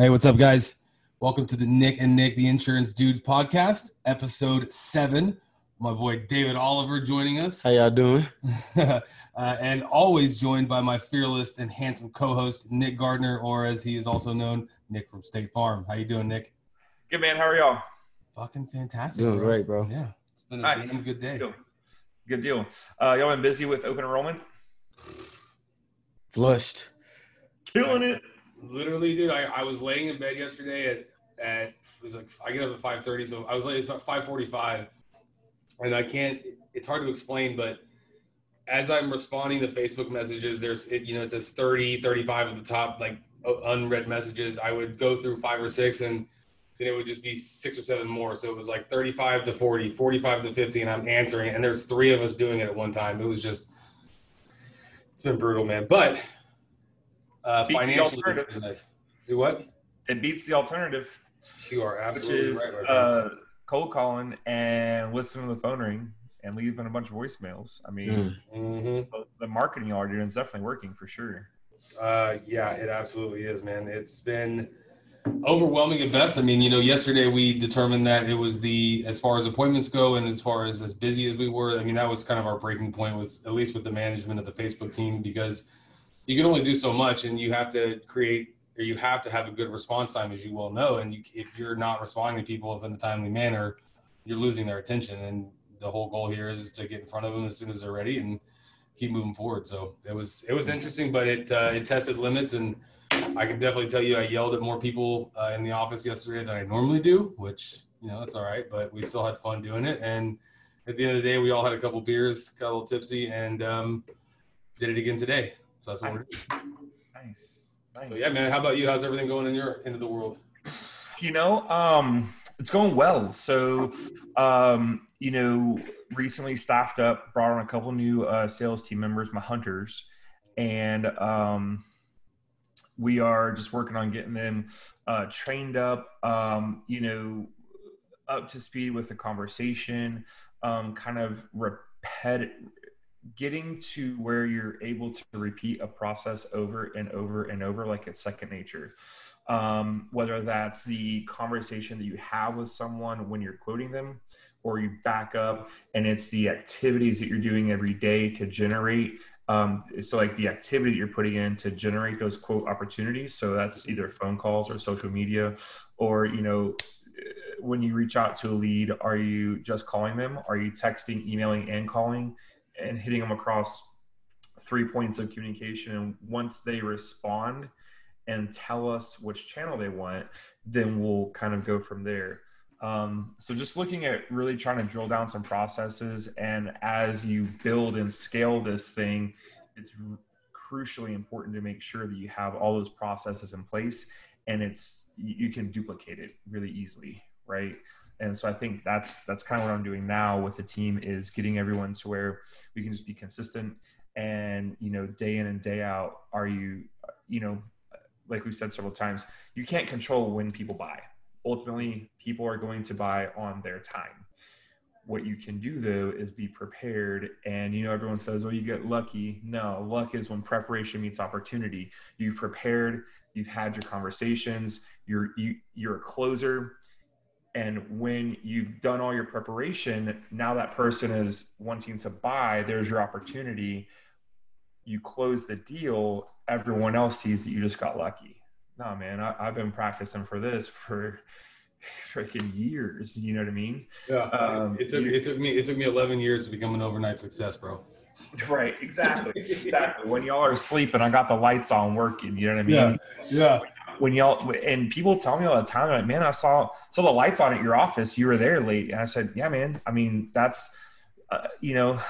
Hey, what's up, guys? Welcome to the Nick and Nick, the Insurance Dudes podcast, episode seven. My boy David Oliver joining us, How y'all doing? uh, and always joined by my fearless and handsome co-host Nick Gardner, or as he is also known, Nick from State Farm. How you doing, Nick? Good man. How are y'all? Fucking fantastic. Doing bro. great, bro. Yeah, it's been a Nice. damn good day. Good deal. Good deal. Uh, y'all been busy with open enrollment? Flushed. Killing it. Literally, dude, I, I was laying in bed yesterday at at it was like I get up at five thirty, so I was like five forty five, and I can't. It's hard to explain, but as I'm responding to Facebook messages, there's it, you know it says 30, 35 at the top, like uh, unread messages. I would go through five or six, and then it would just be six or seven more. So it was like 35 to 40, 45 to 50, and I'm answering, and there's three of us doing it at one time. It was just, it's been brutal, man. But uh, Beat the financially, alternative. it's been nice. Do what? It beats the alternative, You are which absolutely is right. my friend. uh, cold calling and listening to the phone ring and leaving a bunch of voicemails. I mean, Mm. Mhm. the- the marketing y'all are doing is definitely working for sure. Uh, yeah, it absolutely is, man. It's been overwhelming at best. I mean, you know, yesterday we determined that it was the as far as appointments go and as far as as busy as we were. I mean, that was kind of our breaking point was at least with the management of the Facebook team because you can only do so much and you have to create or you have to have a good response time, as you well know. And you, if you're not responding to people in a timely manner, you're losing their attention. And the whole goal here is to get in front of them as soon as they're ready and keep moving forward. So it was it was interesting, but it uh, it tested limits, and I can definitely tell you I yelled at more people uh, in the office yesterday than I normally do, which you know it's all right, but we still had fun doing it. And at the end of the day, we all had a couple beers, got a little tipsy, and um, did it again today. So that's what we're doing. Nice. Nice. So yeah, man. How about you? How's everything going in your end of the world? You know, um, it's going well. So, um, you know, recently staffed up, brought on a couple new uh, sales team members, my hunters, and um, we are just working on getting them uh, trained up. Um, you know, up to speed with the conversation, um, kind of repet getting to where you're able to repeat a process over and over and over like it's second nature. Um, whether that's the conversation that you have with someone when you're quoting them or you back up and it's the activities that you're doing every day to generate um, so like the activity that you're putting in to generate those quote opportunities. So that's either phone calls or social media or you know when you reach out to a lead are you just calling them? Are you texting emailing and calling and hitting them across three points of communication. And once they respond and tell us which channel they want then we'll kind of go from there. Um, so just looking at really trying to drill down some processes and as you build and scale this thing it's r- crucially important to make sure that you have all those processes in place and it's you you can duplicate it really easily right and so i think that's that's kind of what i'm doing now with the team is getting everyone to where we can just be consistent and you know day in and day out are you you know like we've said several times you can't control when people buy. Ultimately people are going to buy on their time. What you can do though is be prepared and you know everyone says well you get lucky. No luck is when preparation meets opportunity. You've prepared you've had your conversations you're you, you're a closer and when you've done all your preparation now that person is wanting to buy there's your opportunity you close the deal everyone else sees that you just got lucky no man I, i've been practicing for this for freaking years you know what i mean Yeah, Um, it took you- it took me it took me 11 years to become an overnight success, bro. right exactly exactly when y'all are sleeping i got the lights on working you know what i mean Yeah. Yeah. When y'all and people tell me all the time like man i saw saw the lights on at your office. You were there late. And i said yeah man. I mean that's uh, you know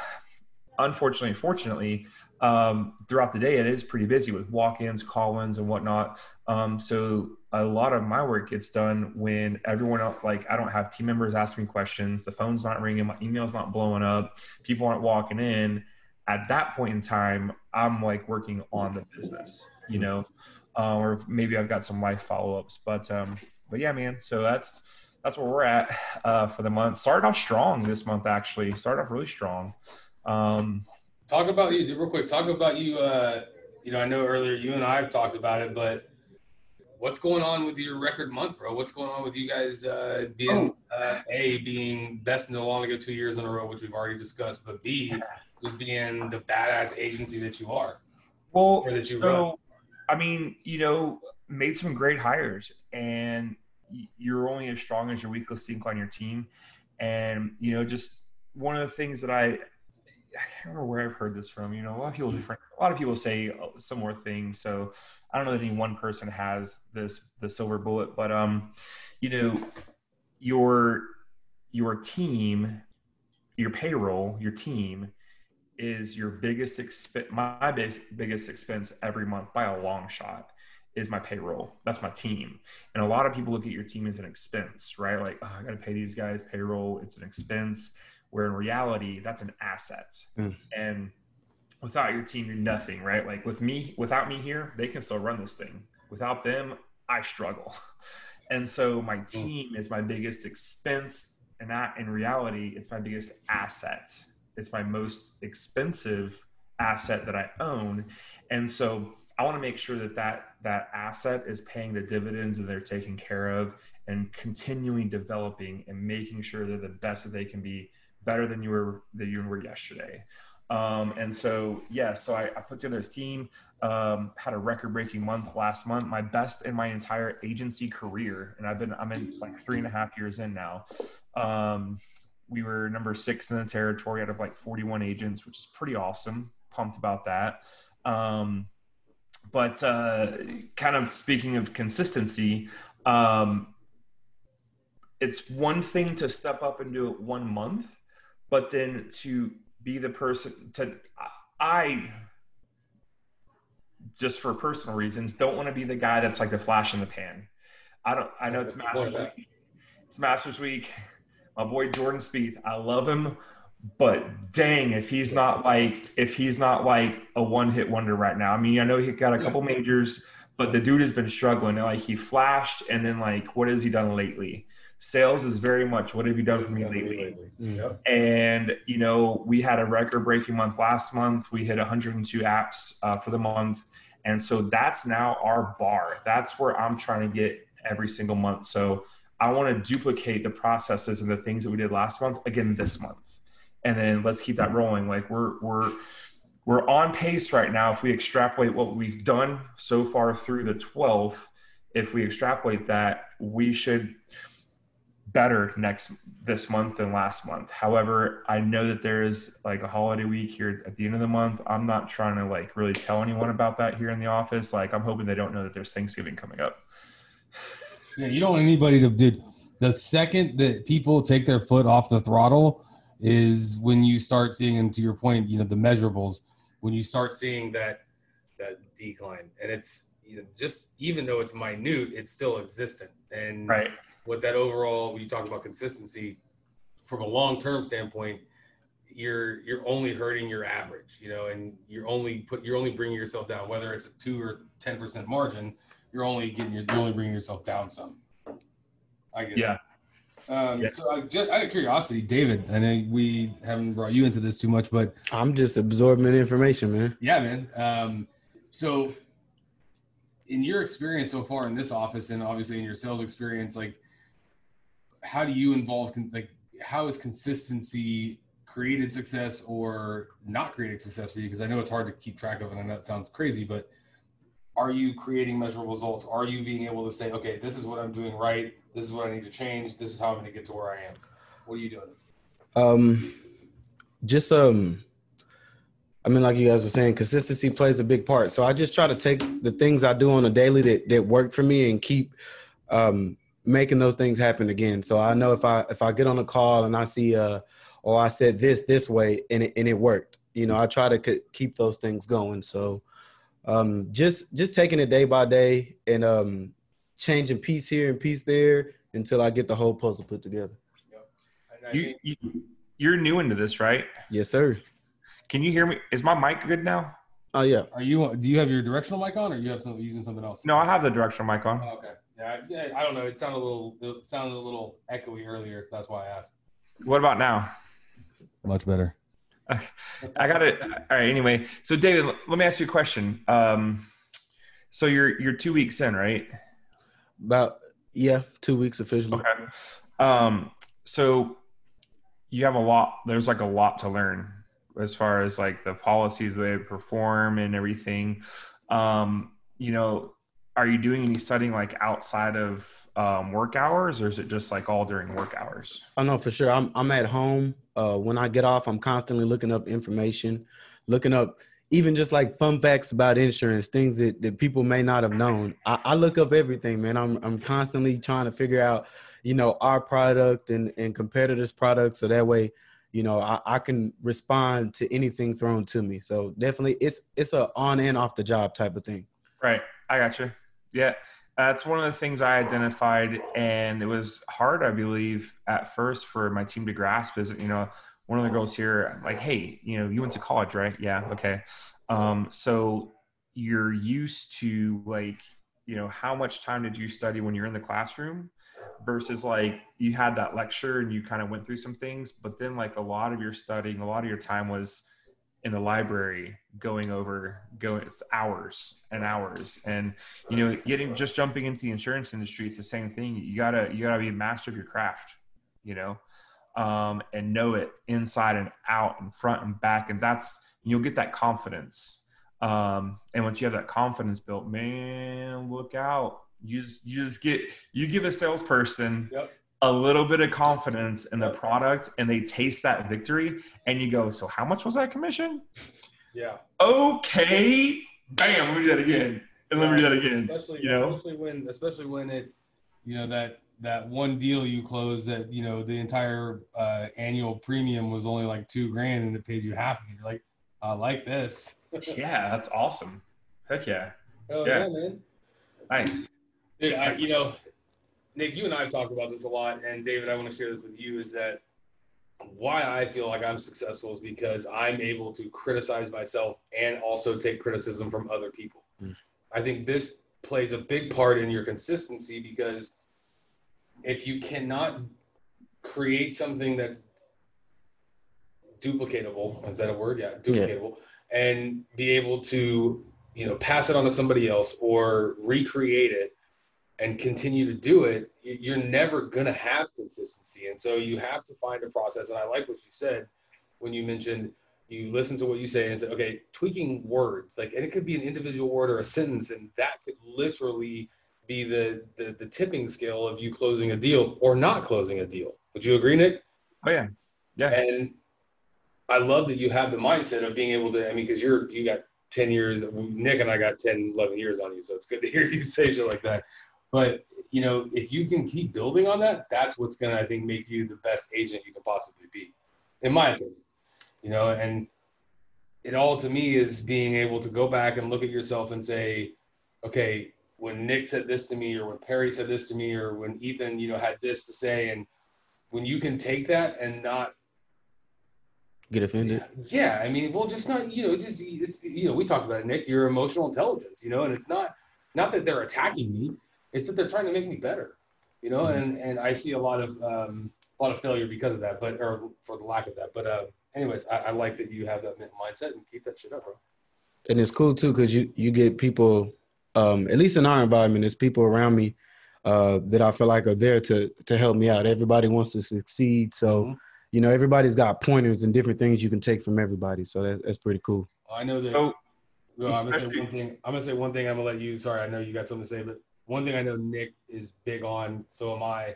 unfortunately fortunately um, throughout the day it is pretty busy with walk-ins call-ins and whatnot. Um, so a lot of my work gets done when everyone else like i don't have team members asking questions. The phone's not ringing. My email's not blowing up. People aren't walking in. At that point in time i'm like working on the business you know uh, or maybe I've got some life follow-ups. But um, but yeah, man. So that's that's where we're at uh, for the month. Started off strong this month, actually. Started off really strong. Um, Talk about you, real quick. Talk about you. Uh, you know, I know earlier you and I have talked about it, but what's going on with your record month, bro? What's going on with you guys uh, being oh. uh, a being best in the long ago two years in a row, which we've already discussed, but b just being the badass agency that you are. Well, that you so run. I mean, you know, made some great hires, and you're only as strong as your weakest link on your team. And you know, just one of the things that I I can't remember where I've heard this from. You know, a lot of people different. A lot of people say similar things. So I don't know that any one person has this the silver bullet, but um, you know, your your team, your payroll, your team is your biggest expense. My big, biggest expense every month by a long shot is my payroll. That's my team. And a lot of people look at your team as an expense, right? Like, oh, I got to pay these guys payroll. It's an expense where in reality that's an asset mm. and without your team you're nothing right like with me without me here they can still run this thing without them i struggle and so my mm. team is my biggest expense and that in reality it's my biggest asset it's my most expensive asset that i own and so i want to make sure that that that asset is paying the dividends and they're taken care of and continuing developing and making sure they're the best that they can be better than you were than you were yesterday. Um, and so, yeah, so I, I, put together this team, um, had a record breaking month last month, my best in my entire agency career. And I've been, I'm in like three and a half years in now. Um, we were number six in the territory out of like 41 agents, which is pretty awesome. Pumped about that. Um, but uh, kind of speaking of consistency, um, it's one thing to step up and do it one month but then to be the person to I just for personal reasons don't want to be the guy that's like the flash in the pan. I don't I know it's Masters Week. It's Masters Week. My boy Jordan Spieth, I love him, but dang if he's not like if he's not like a one hit wonder right now. I mean, I know he got a couple majors, but the dude has been struggling. Like he flashed and then like what has he done lately? sales is very much what have you done for me lately? Yep. And you know, we had a record-breaking month last month. We hit 102 apps uh, for the month, and so that's now our bar. That's where I'm trying to get every single month. So I want to duplicate the processes and the things that we did last month again this month, and then let's keep that rolling. Like we're we're we're on pace right now. If we extrapolate what we've done so far through the 12th, if we extrapolate that, we should better next this month than last month. However, I know that there is like a holiday week here at the end of the month. I'm not trying to like really tell anyone about that here in the office. Like I'm hoping they don't know that there's Thanksgiving coming up. Yeah, you don't want anybody to do the second that people take their foot off the throttle is when you start seeing and to your point, you know, the measurables, when you start seeing that that decline. And it's you know, just even though it's minute, it's still existent. And right with that overall when you talk about consistency from a long-term standpoint you're you're only hurting your average you know and you're only put you're only bringing yourself down whether it's a 2 or 10% margin you're only getting you're only bringing yourself down some i get yeah um, yeah. So, I just out of curiosity, David, I know we haven't brought you into this too much, but I'm just absorbing information, man. Yeah, man. Um, so, in your experience so far in this office, and obviously in your sales experience, like how do you involve like how is consistency created success or not created success for you? Because I know it's hard to keep track of, and I know it sounds crazy, but are you creating measurable results? Are you being able to say, okay, this is what I'm doing right, this is what I need to change, this is how I'm going to get to where I am? What are you doing? Um, just um, I mean, like you guys were saying, consistency plays a big part. So I just try to take the things I do on a daily that that work for me and keep um making those things happen again. So I know if I if I get on a call and I see uh or I said this this way and it and it worked. You know, I try to keep those things going. So um just just taking it day by day and um changing piece here and piece there until I get the whole puzzle put together. You, you you're new into this, right? Yes, sir. Can you hear me? Is my mic good now? Oh yeah. Are you? Do you have your directional mic on, or you have some using something else? No, I have the directional mic on. Oh, okay. Yeah, I, I don't know. It sounded a little it sounded a little echoey earlier, so that's why I asked. What about now? Much better. I got it. All right. Anyway, so David, let me ask you a question. Um, so you're you're two weeks in, right? About yeah, two weeks officially. Okay. Um, so you have a lot. There's like a lot to learn as far as like the policies they perform and everything. Um, you know, are you doing any studying like outside of um, work hours, or is it just like all during work hours? I know for sure. I'm I'm at home. Uh, when I get off, I'm constantly looking up information, looking up even just like fun facts about insurance, things that, that people may not have known. I, I look up everything, man. I'm I'm constantly trying to figure out, you know, our product and and competitors' products, so that way, you know, I, I can respond to anything thrown to me. So definitely, it's it's a on and off the job type of thing. Right. I got you. Yeah. That's one of the things I identified, and it was hard, I believe, at first for my team to grasp. Is you know, one of the girls here, like, hey, you know, you went to college, right? Yeah, okay. Um, so you're used to like, you know, how much time did you study when you're in the classroom versus like you had that lecture and you kind of went through some things, but then like a lot of your studying, a lot of your time was in the library going over going it's hours and hours. And you know getting just jumping into the insurance industry it's the same thing. You gotta you gotta be a master of your craft you know um, and know it inside and out and front and back. And that's you'll get that confidence. Um, and once you have that confidence built man look out. You just you just get you give a salesperson Yep. A little bit of confidence in the product and they taste that victory and you go so how much was that commission Yeah. okay bam let me do that again and let me do that again Especially, you know? especially when, especially when it, you know, that that one deal you closed that you know the entire uh, annual premium was only like two grand and it paid you half of it. You're like, I like this. yeah that's awesome heck yeah Oh Yeah. man. nice Dude, I, you know, Nick, you and I have talked about this a lot, and David, I want to share this with you. Is that why I feel like I'm successful is because I'm able to criticize myself and also take criticism from other people. Mm. I think this plays a big part in your consistency because if you cannot create something that's duplicatable, is that a word? Yeah, duplicatable, and be able to you know pass it on to somebody else or recreate it and continue to do it you're never going to have consistency and so you have to find a process and i like what you said when you mentioned you listen to what you say and say okay tweaking words like and it could be an individual word or a sentence and that could literally be the the, the tipping scale of you closing a deal or not closing a deal would you agree nick oh yeah yeah and I love that you have the mindset of being able to, I mean, because you're, you got 10 years, Nick and I got 10, 11 years on you. So it's good to hear you say shit like that. But, you know, if you can keep building on that, that's what's going to, I think, make you the best agent you can possibly be, in my opinion. You know, and it all to me is being able to go back and look at yourself and say, okay, when Nick said this to me, or when Perry said this to me, or when Ethan, you know, had this to say, and when you can take that and not Get offended. yeah, I mean, well, just not, you know, just it's, you know, we talked about it, Nick. Your emotional intelligence, you know, and it's not, not that they're attacking me, it's that they're trying to make me better, you know, and and I see a lot of um, a lot of failure because of that, but or for the lack of that. But uh, anyways, I, I like that you have that mindset and keep that shit up, bro. and it's cool too because you you get people um at least in our environment there's people around me uh that i feel like are there to to help me out everybody wants to succeed so Mhm. you know everybody's got pointers and different things you can take from everybody so that, that's pretty cool I know that. so Well, I'm gonna say one thing. I'm gonna say one thing. I'm gonna let you. Sorry, I know you got something to say, but one thing I know Nick is big on. So am I.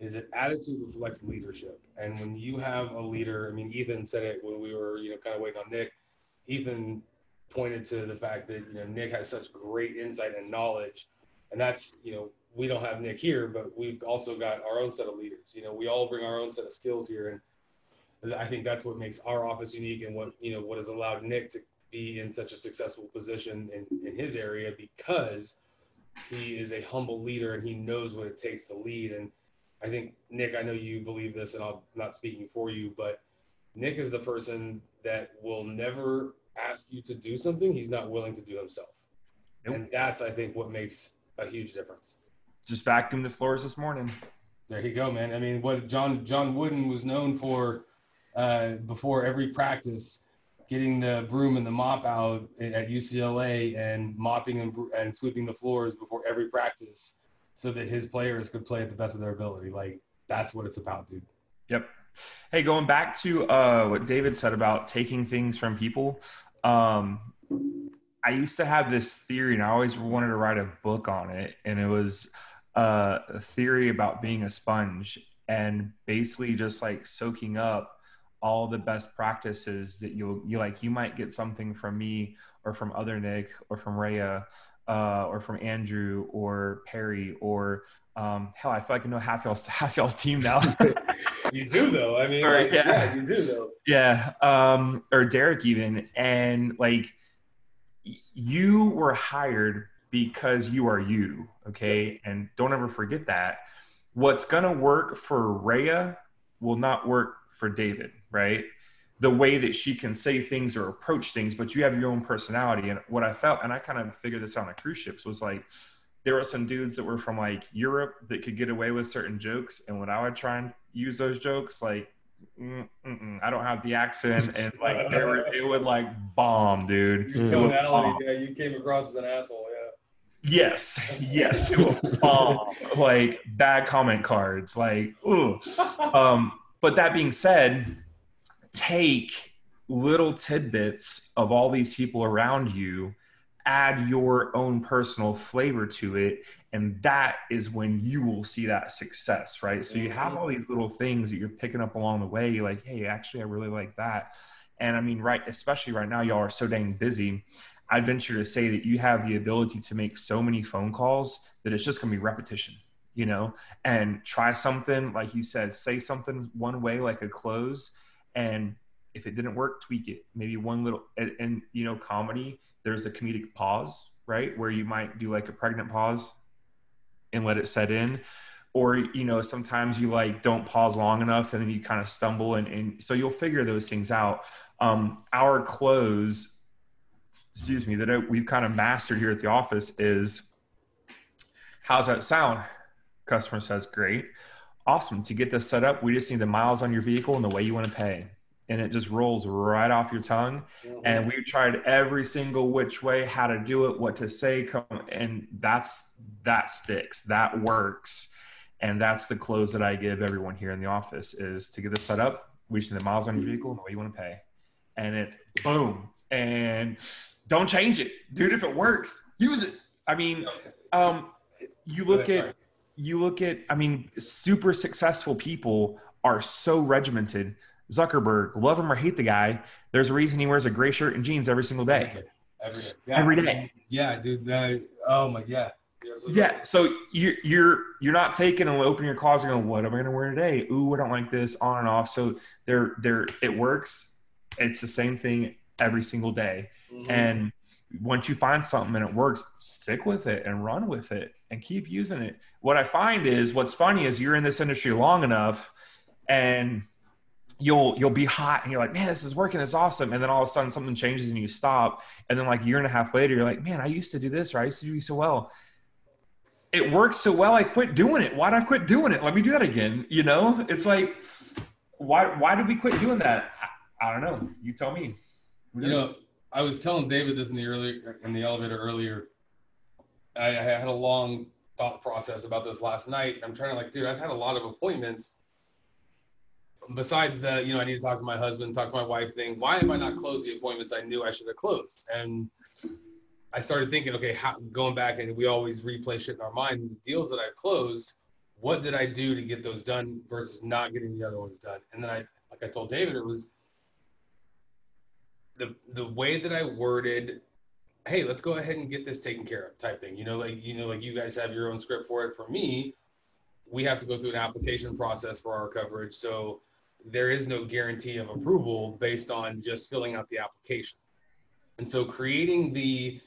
Is that attitude reflects leadership, and when you have a leader, I mean, Ethan said it when we were, you know, kind of waiting on Nick. Ethan pointed to the fact that you know Nick has such great insight and knowledge, and that's you know we don't have Nick here, but we've also got our own set of leaders. You know, we all bring our own set of skills here, and I think that's what makes our office unique, and what you know what has allowed Nick to be in such a successful position in, in his area because he is a humble leader and he knows what it takes to lead. And I think Nick, I know you believe this, and I'm not speaking for you, but Nick is the person that will never ask you to do something he's not willing to do himself. Nope. And that's, I think, what makes a huge difference. just vacuumed the floors this morning There you go, man. I mean, what John John Wooden was known for uh, before every practice, getting the broom and the mop out at UCLA and mopping and, and sweeping the floors before every practice, so that his players could play at the best of their ability. Like that's what it's about, dude. Yep. Hey, going back to uh, what David said about taking things from people, um, I used to have this theory, and I always wanted to write a book on it. And it was uh, a theory about being a sponge and basically just like soaking up all the best practices that you'll you like. You might get something from me or from other Nick or from Raya uh, or from Andrew or Perry or um, hell, I feel like I know half y'all's half y'all's team now. you do though. I mean, Or, like, yeah. yeah. you do though. yeah, um, or Derek even, and like y- you were hired because you are you, okay? And don't ever forget that. What's gonna work for Raya will not work for David, right? The way that she can say things or approach things, but you have your own personality. And what I felt, and I kind of figured this out on the cruise ships, was like there were some dudes that were from like Europe that could get away with certain jokes, and when I would try and use those jokes, like mm-mm, I don't have the accent, and like they were, it would like bomb, dude. Mm. Tonality, yeah, you came across as an asshole. Yeah. Yes, yes, it would bomb. like bad comment cards, like ooh. Um, but that being said, take little tidbits of all these people around you, add your own personal flavor to it, and that is when you will see that success, right? So you have mm-hmm. all these little things that you're picking up along the way. You're like, hey, actually, I really like that. And I mean, right, especially right now, y'all are so dang busy. I'd venture to say that you have the ability to make so many phone calls that it's just going to be repetition, you know, and try something, like you said, say something one way, like a close. And if it didn't work, tweak it. Maybe one little, and, and you know, comedy, there's a comedic pause, right? Where you might do like a pregnant pause and let it set in. Or, you know, sometimes you like don't pause long enough and then you kind of stumble. And, and so you'll figure those things out. Um, our close, excuse me, that we've kind of mastered here at the office is how's that sound? Customer says, great. Awesome. To get this set up, we just need the miles on your vehicle and the way you want to pay. And it just rolls right off your tongue. And we've tried every single which way, how to do it, what to say, come, and that's that sticks. That works. And that's the close that I give everyone here in the office is to get this set up, we just need the miles on your vehicle and the way you want to pay. And it boom. And don't change it. Dude, if it works, use it. I mean, um, you look at you look at i mean super successful people are so regimented zuckerberg love him or hate the guy there's a reason he wears a gray shirt and jeans every single day Every day. Every day. Yeah, dude. That, oh my, yeah. Yeah so you're you're you're not taking and opening your closet and going what am i going to wear today ooh i don't like this on and off so they're they're it works it's the same thing every single day right. and once you find something and it works stick with it and run with it and keep using it what i find is what's funny is you're in this industry long enough and you'll you'll be hot and you're like man this is working. It's awesome. And then all of a sudden something changes and you stop. And then like a year and a half later you're like man i used to do this or i used to do so well. It works so well i quit doing it. Why'd i quit doing it? Let me do that again you know? It's like why why did we quit doing that? I, I don't know. You tell me. You know. I was telling David this in the earlier in the elevator earlier. I, I had a long thought process about this last night. I'm trying to like, dude, I've had a lot of appointments. Besides the, you know, I need to talk to my husband, talk to my wife thing. Why have I not closed the appointments I knew I should have closed? And I started thinking, okay, how, going back and we always replay shit in our mind. The deals that I've closed, what did I do to get those done versus not getting the other ones done? And then I, like I told David, it was the the way that I worded, hey, let's go ahead and get this taken care of, type thing. You know, like you know, like you guys have your own script for it. For me, we have to go through an application process for our coverage, so there is no guarantee of approval based on just filling out the application. And so creating the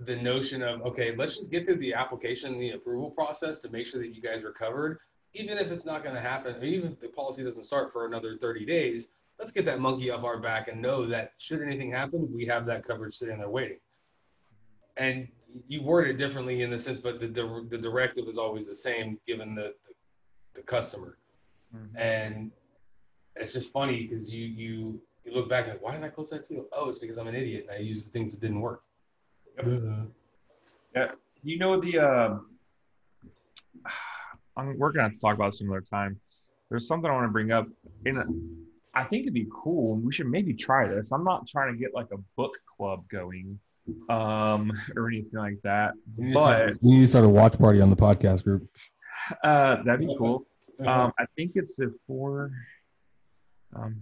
the notion of okay, let's just get through the application, the approval process to make sure that you guys are covered, even if it's not going to happen, even if the policy doesn't start for another 30 days let's get that monkey off our back and know that should anything happen, we have that coverage sitting there waiting. And you word it differently in the sense, but the, the, the directive is always the same given the, the, the customer. And it's just funny because you, you, you look back like, why did I close that deal? Oh, it's because I'm an idiot and I used the things that didn't work. Yeah. You know the um I'm, we're gonna have to talk about some other time. There's something I want to bring up, and I think it'd be cool. and We should maybe try this. I'm not trying to get like a book club going, um, or anything like that. We need to But start- We need to start a watch party on the podcast group. uh, that'd be cool. Uh-huh. Um, I think it's the four. Um,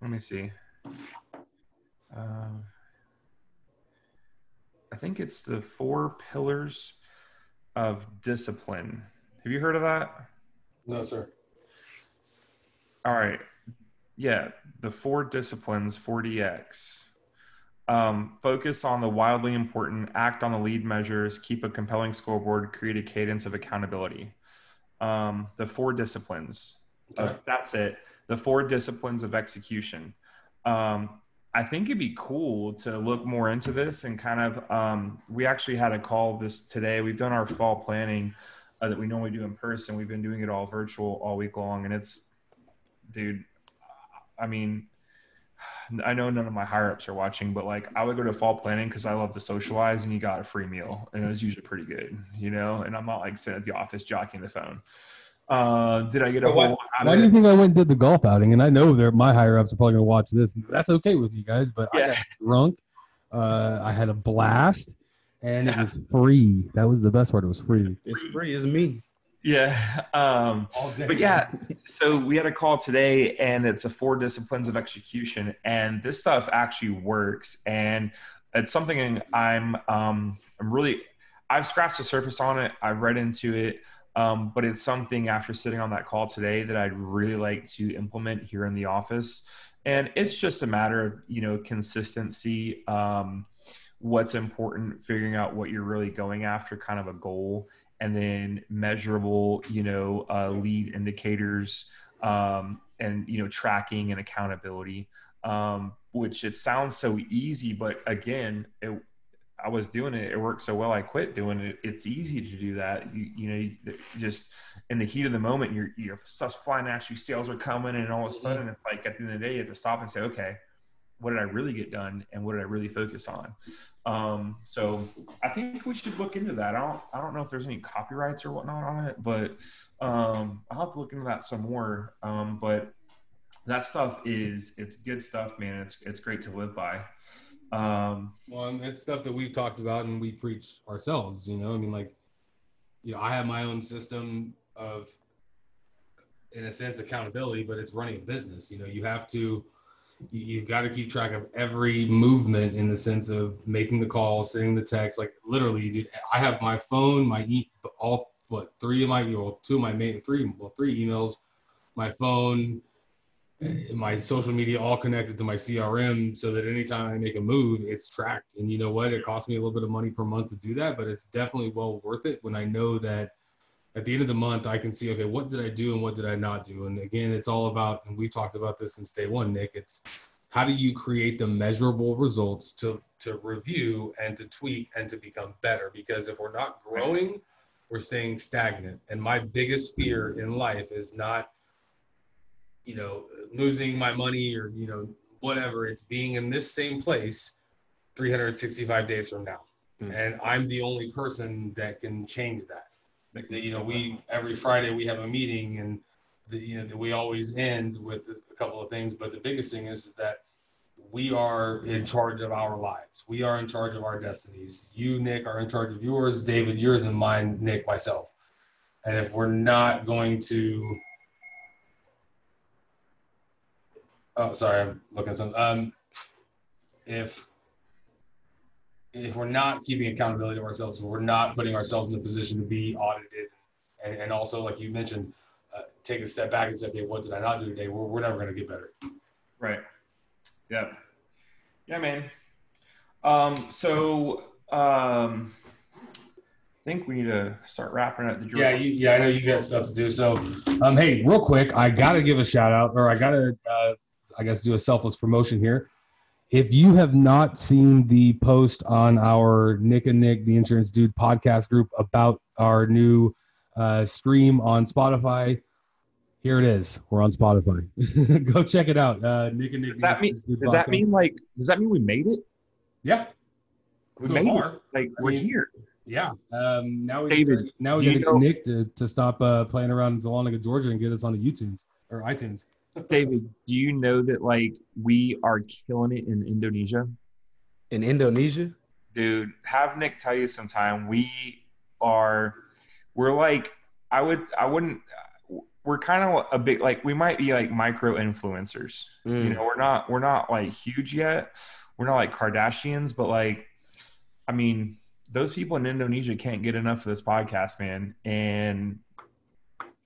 let me see. Uh, I think it's the four pillars of discipline. Have you heard of that? no, sir. All right. Yeah, the four disciplines, 4DX. Um, focus on the wildly important, act on the lead measures, keep a compelling scoreboard, create a cadence of accountability. Um, the four disciplines. Uh, Okay. that's it. The four disciplines of execution. Um, I think it'd be cool to look more into this and kind of. Um, we actually had a call this today. We've done our fall planning uh, that we normally do in person. We've been doing it all virtual all week long, and it's, dude. I mean, I know none of my higher ups are watching, but like I would go to fall planning because I love to socialize, and you got a free meal, and it was usually pretty good, you know. And I'm not like sitting at the office jockeying the phone. Uh, did I get a But why- whole? out Why do you think I went and did the golf outing? And I know that my higher ups are probably gonna watch this. That's okay with you guys, but I Yeah. got drunk. Uh, I had a blast, and it was free. That was the best part. It was free. It's free. It's me. Yeah. Um, but yeah, so we had a call today, and it's a four disciplines of execution, and this stuff actually works, and it's something I'm um, I'm really I've scratched the surface on it. I've read into it, um, but it's something after sitting on that call today that I'd really like to implement here in the office, and it's just a matter of you know consistency. Um, what's important, figuring out what you're really going after, kind of a goal, and then measurable, you know, uh, lead indicators, um, and you know, tracking and accountability. Um, which it sounds so easy, but again, it, I was doing it. It worked so well. I quit doing it. It's easy to do that. You, you know, you, just in the heat of the moment, you're you're stuff's flying at you, sales are coming, and all of a sudden, it's like at the end of the day, you have to stop and say, okay, what did I really get done, and what did I really focus on? Um, so I think we should look into that. I don't I don't know if there's any copyrights or whatnot on it, but um, I'll have to look into that some more. Um, but that stuff is it's good stuff, man. It's it's great to live by. Um, Well, and it's stuff that we've talked about and we preach ourselves. You know, I mean, like, you know, I have my own system of, in a sense, accountability, but it's running a business. You know, you have to, you, you've got to keep track of every movement in the sense of making the call, sending the text. Like, literally, dude, I have my phone, my e, all what three of my, well, two of my main, three, well, three emails, my phone, eh, my social media all connected to my CRM so that anytime I make a move, it's tracked. And you know what? It costs me a little bit of money per month to do that, but it's definitely well worth it when I know that at the end of the month, I can see, okay, what did I do and what did I not do? And again, it's all about, and we talked about this since day one, Nick, it's how do you create the measurable results to, to review and to tweak and to become better? Because if we're not growing, we're staying stagnant. And my biggest fear in life is not you know, losing my money or, you know, whatever. It's being in this same place 365 days from now. Hmm. And I'm the only person that can change that. You know, we every Friday we have a meeting and the, you know, that we always end with a couple of things. But the biggest thing is, is that we are in charge of our lives. We are in charge of our destinies. You, Nick, are in charge of yours. David, yours, and mine, Nick, myself. And if we're not going to Oh, sorry, I'm looking at some. Um, if if we're not keeping accountability to ourselves, we're not putting ourselves in a position to be audited, and, and also, like you mentioned, uh, take a step back and say, okay, what did I not do today? We're, we're never going to get better. Right. Yeah. Yeah, man. Um, so um, I think we need to start wrapping up the Yeah, you, yeah, I know you got stuff to do. So, um, hey, real quick, I gotta give a shout out, or I gotta, uh, I guess, do a selfless promotion here. If you have not seen the post on our Nick and Nick, the Insurance Dude podcast group about our new uh, stream on Spotify, here it is. We're on Spotify. Go check it out. Uh, Nick and Nick. Does that mean? Does that mean like? Does that mean we made it? Yeah. We So made far. it. Like I we're mean- here. Yeah. Um, now we David, just, now we got to get Nick to, to stop uh, playing around in Dahlonega, Georgia, and get us on the YouTunes or iTunes. David, do you know that like we are killing it in Indonesia? In Indonesia, dude have nick tell you sometime. We are we're like i would i wouldn't we're kind of a bit like we might be like micro influencers. You Mm. know we're not we're not like huge yet. We're not like kardashians but like i mean those people in indonesia can't get enough of this podcast man. And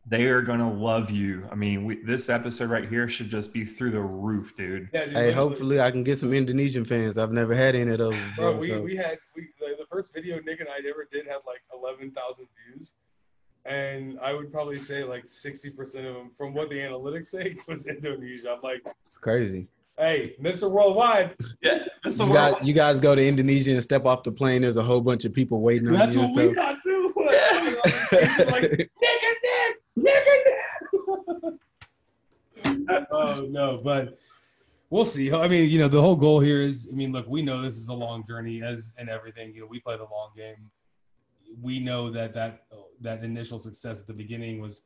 they are gonna love you i mean we, this episode right here should just be through the roof dude Yeah, dude, hey, hopefully I can get some Indonesian fans. I've never had any of those. Bro, before, we, so- we had we the, the first video Nick and I ever did had like eleven thousand views, and I would probably say like sixty percent of them, from what the analytics say, was Indonesia. I'm like, it's crazy. hey, Mr. Worldwide, yeah that's You guys, you guys go to Indonesia and step off the plane. There's a whole bunch of people waiting on that's you what and we stuff. thought too. Yeah. like, Nick and Nick, Nick and Nick. oh no, but we'll see. I mean, you know, the whole goal here is, I mean, look, we know this is a long journey as and everything. You know, we play the long game. We know that that that initial success at the beginning was,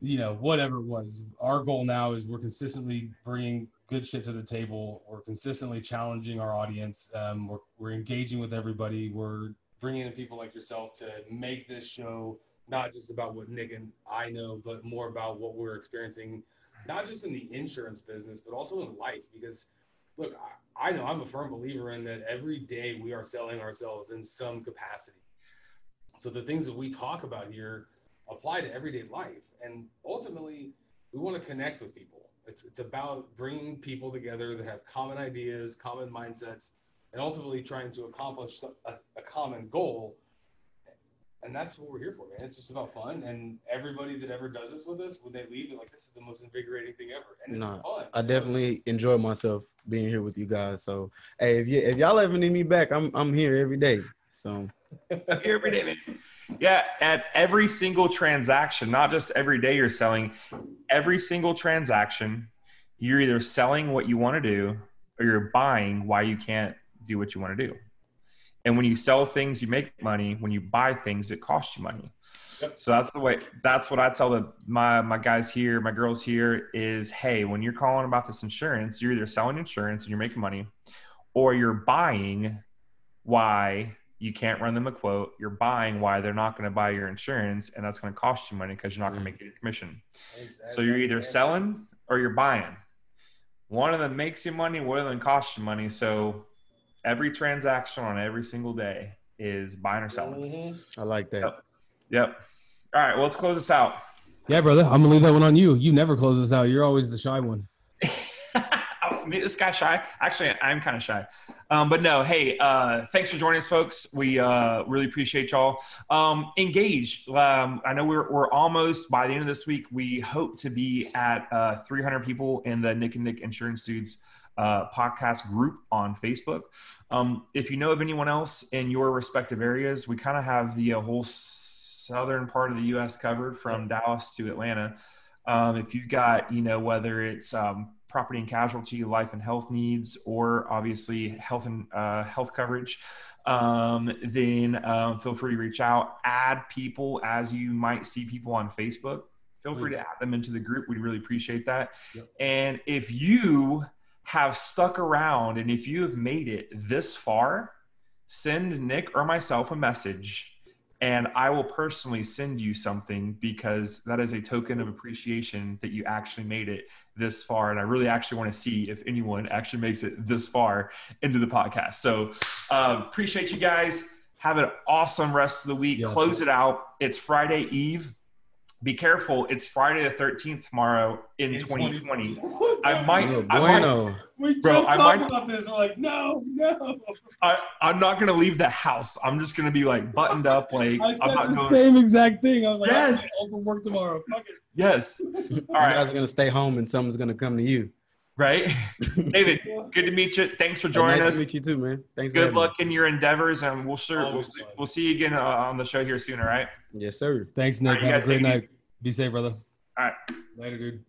you know, whatever it was. Our goal now is we're consistently bringing good shit to the table. We're consistently challenging our audience. Um, we're we're engaging with everybody. We're bringing in people like yourself to make this show not just about what Nick and I know, but more about what we're experiencing, not just in the insurance business, but also in life. Because, look, I, I know I'm a firm believer in that every day we are selling ourselves in some capacity. So the things that we talk about here apply to everyday life. And ultimately, we want to connect with people. It's, it's about bringing people together that have common ideas, common mindsets, and ultimately trying to accomplish a, a common goal and that's what we're here for, man. It's just about fun, and everybody that ever does this with us, when they leave, they're like, "This is the most invigorating thing ever," and it's Nah, fun. I definitely enjoy myself being here with you guys. So, hey, if you if y'all ever need me back, I'm I'm here every day. So, Here every day, man. Yeah, at every single transaction, not just every day you're selling, every single transaction, you're either selling what you want to do or you're buying why you can't do what you want to do. And when you sell things, you make money. When you buy things, it costs you money. Yep. So that's the way. That's what I tell the, my my guys here, my girls here is, hey, when you're calling about this insurance, you're either selling insurance and you're making money, or you're buying why you can't run them a quote. You're buying why they're not going to buy your insurance, and that's going to cost you money because you're not going to make any commission. So you're either selling or you're buying. One of them makes you money, one of them costs you money. So every transaction on every single day is buying or selling. Mhm. I like that. Yep. Yep. All right, well, let's close this out. Yeah, brother. I'm gonna leave that one on you. You never close this out. You're always the shy one. Oh, me- this guy shy. Actually, I'm kind of shy. Um, but no, hey, uh, thanks for joining us, folks. We uh, really appreciate y'all. Um, engage. Um, I know we're, we're almost by the end of this week. We hope to be at uh, 300 people in the Nick and Nick Insurance Dudes uh, podcast group on Facebook. Um, if you know of anyone else in your respective areas, we kind of have the uh, whole southern part of the U.S. covered from Dallas to Atlanta. Um, if you've got, you know, whether it's um, property and casualty, life and health needs, or obviously health and uh, health coverage, um, then um, feel free to reach out. Add people as you might see people on Facebook. Feel free to add them into the group. We'd really appreciate that. Yep. And if you have stuck around and if you have made it this far, send Nick or myself a message and I will personally send you something because that is a token of appreciation that you actually made it this far. And I really actually want to see if anyone actually makes it this far into the podcast. So um, appreciate you guys. Have an awesome rest of the week. Yeah. Close it out. It's Friday Eve. Be careful. It's Friday the 13th tomorrow in, 2020. I might, Oh, I might, bueno. We Bro, just I talked might- about this. We're like, no, no. I, I'm not going to leave the house. I'm just going to be like buttoned up. Like, I I'm said not the going. same exact thing. I was like, Yes. yes. I'll work tomorrow. Fuck it. Yes. All You guys are gonna stay home and someone's gonna come to you. Right. David, good to meet you. Thanks for joining nice us. to meet you too, man. Thanks. for Good having me. luck in your endeavors, and we'll sure we'll, see- fun. we'll see you again uh, on the show here soon. All right. Yes, sir. Thanks, Nick. right, Have a great night. Be safe, brother. All right. Later, dude.